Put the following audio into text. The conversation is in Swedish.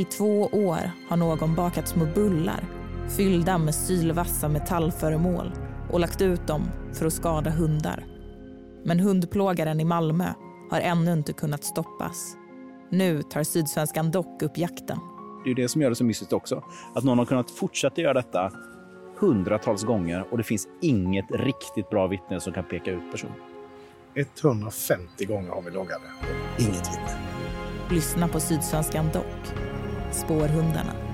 I två år har någon bakat små bullar fyllda med sylvassa metallföremål och lagt ut dem för att skada hundar. Men hundplågaren i Malmö har ännu inte kunnat stoppas. Nu tar Sydsvenskan dock upp jakten. Det är det som gör det så mystiskt också. Att någon har kunnat fortsätta göra detta hundratals gånger och det finns inget riktigt bra vittne som kan peka ut personen. 150 gånger har vi loggat det. Inget vittne. Lyssna på Sydsvenskan Dock. Spårhundarna.